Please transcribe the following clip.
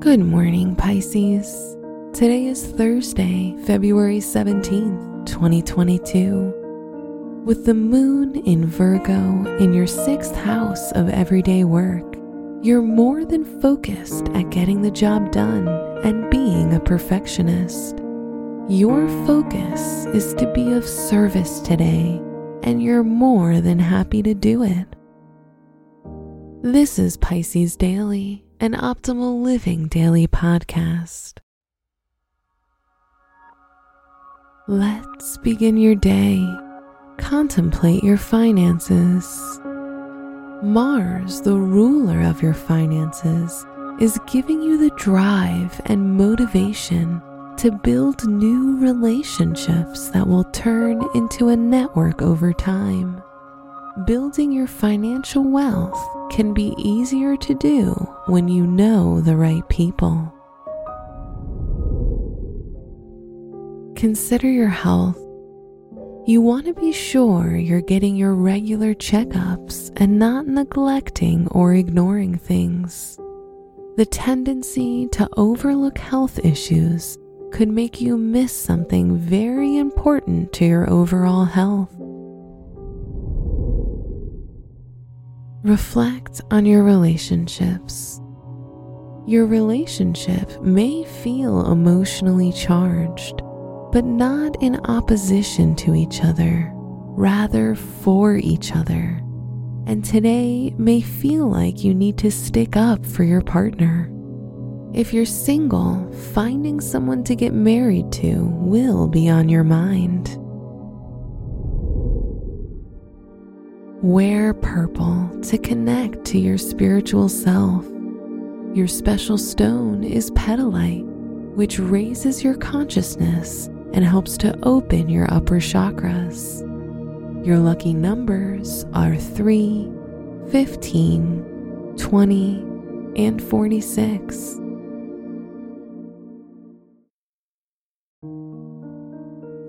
Good morning, Pisces. Today is Thursday, February 17th, 2022. With the moon in Virgo in your sixth house of everyday work, you're more than focused at getting the job done and being a perfectionist. Your focus is to be of service today, and you're more than happy to do it. This is Pisces Daily an optimal living daily podcast. Let's begin your day. Contemplate your finances. Mars, the ruler of your finances, is giving you the drive and motivation to build new relationships that will turn into a network over time. Building your financial wealth can be easier to do when you know the right people. Consider your health. You want to be sure you're getting your regular checkups and not neglecting or ignoring things. The tendency to overlook health issues could make you miss something very important to your overall health. Reflect on your relationships. Your relationship may feel emotionally charged, but not in opposition to each other, rather for each other. And today may feel like you need to stick up for your partner. If you're single, finding someone to get married to will be on your mind. Wear purple to connect to your spiritual self. Your special stone is petalite, which raises your consciousness and helps to open your upper chakras. Your lucky numbers are 3, 15, 20, and 46.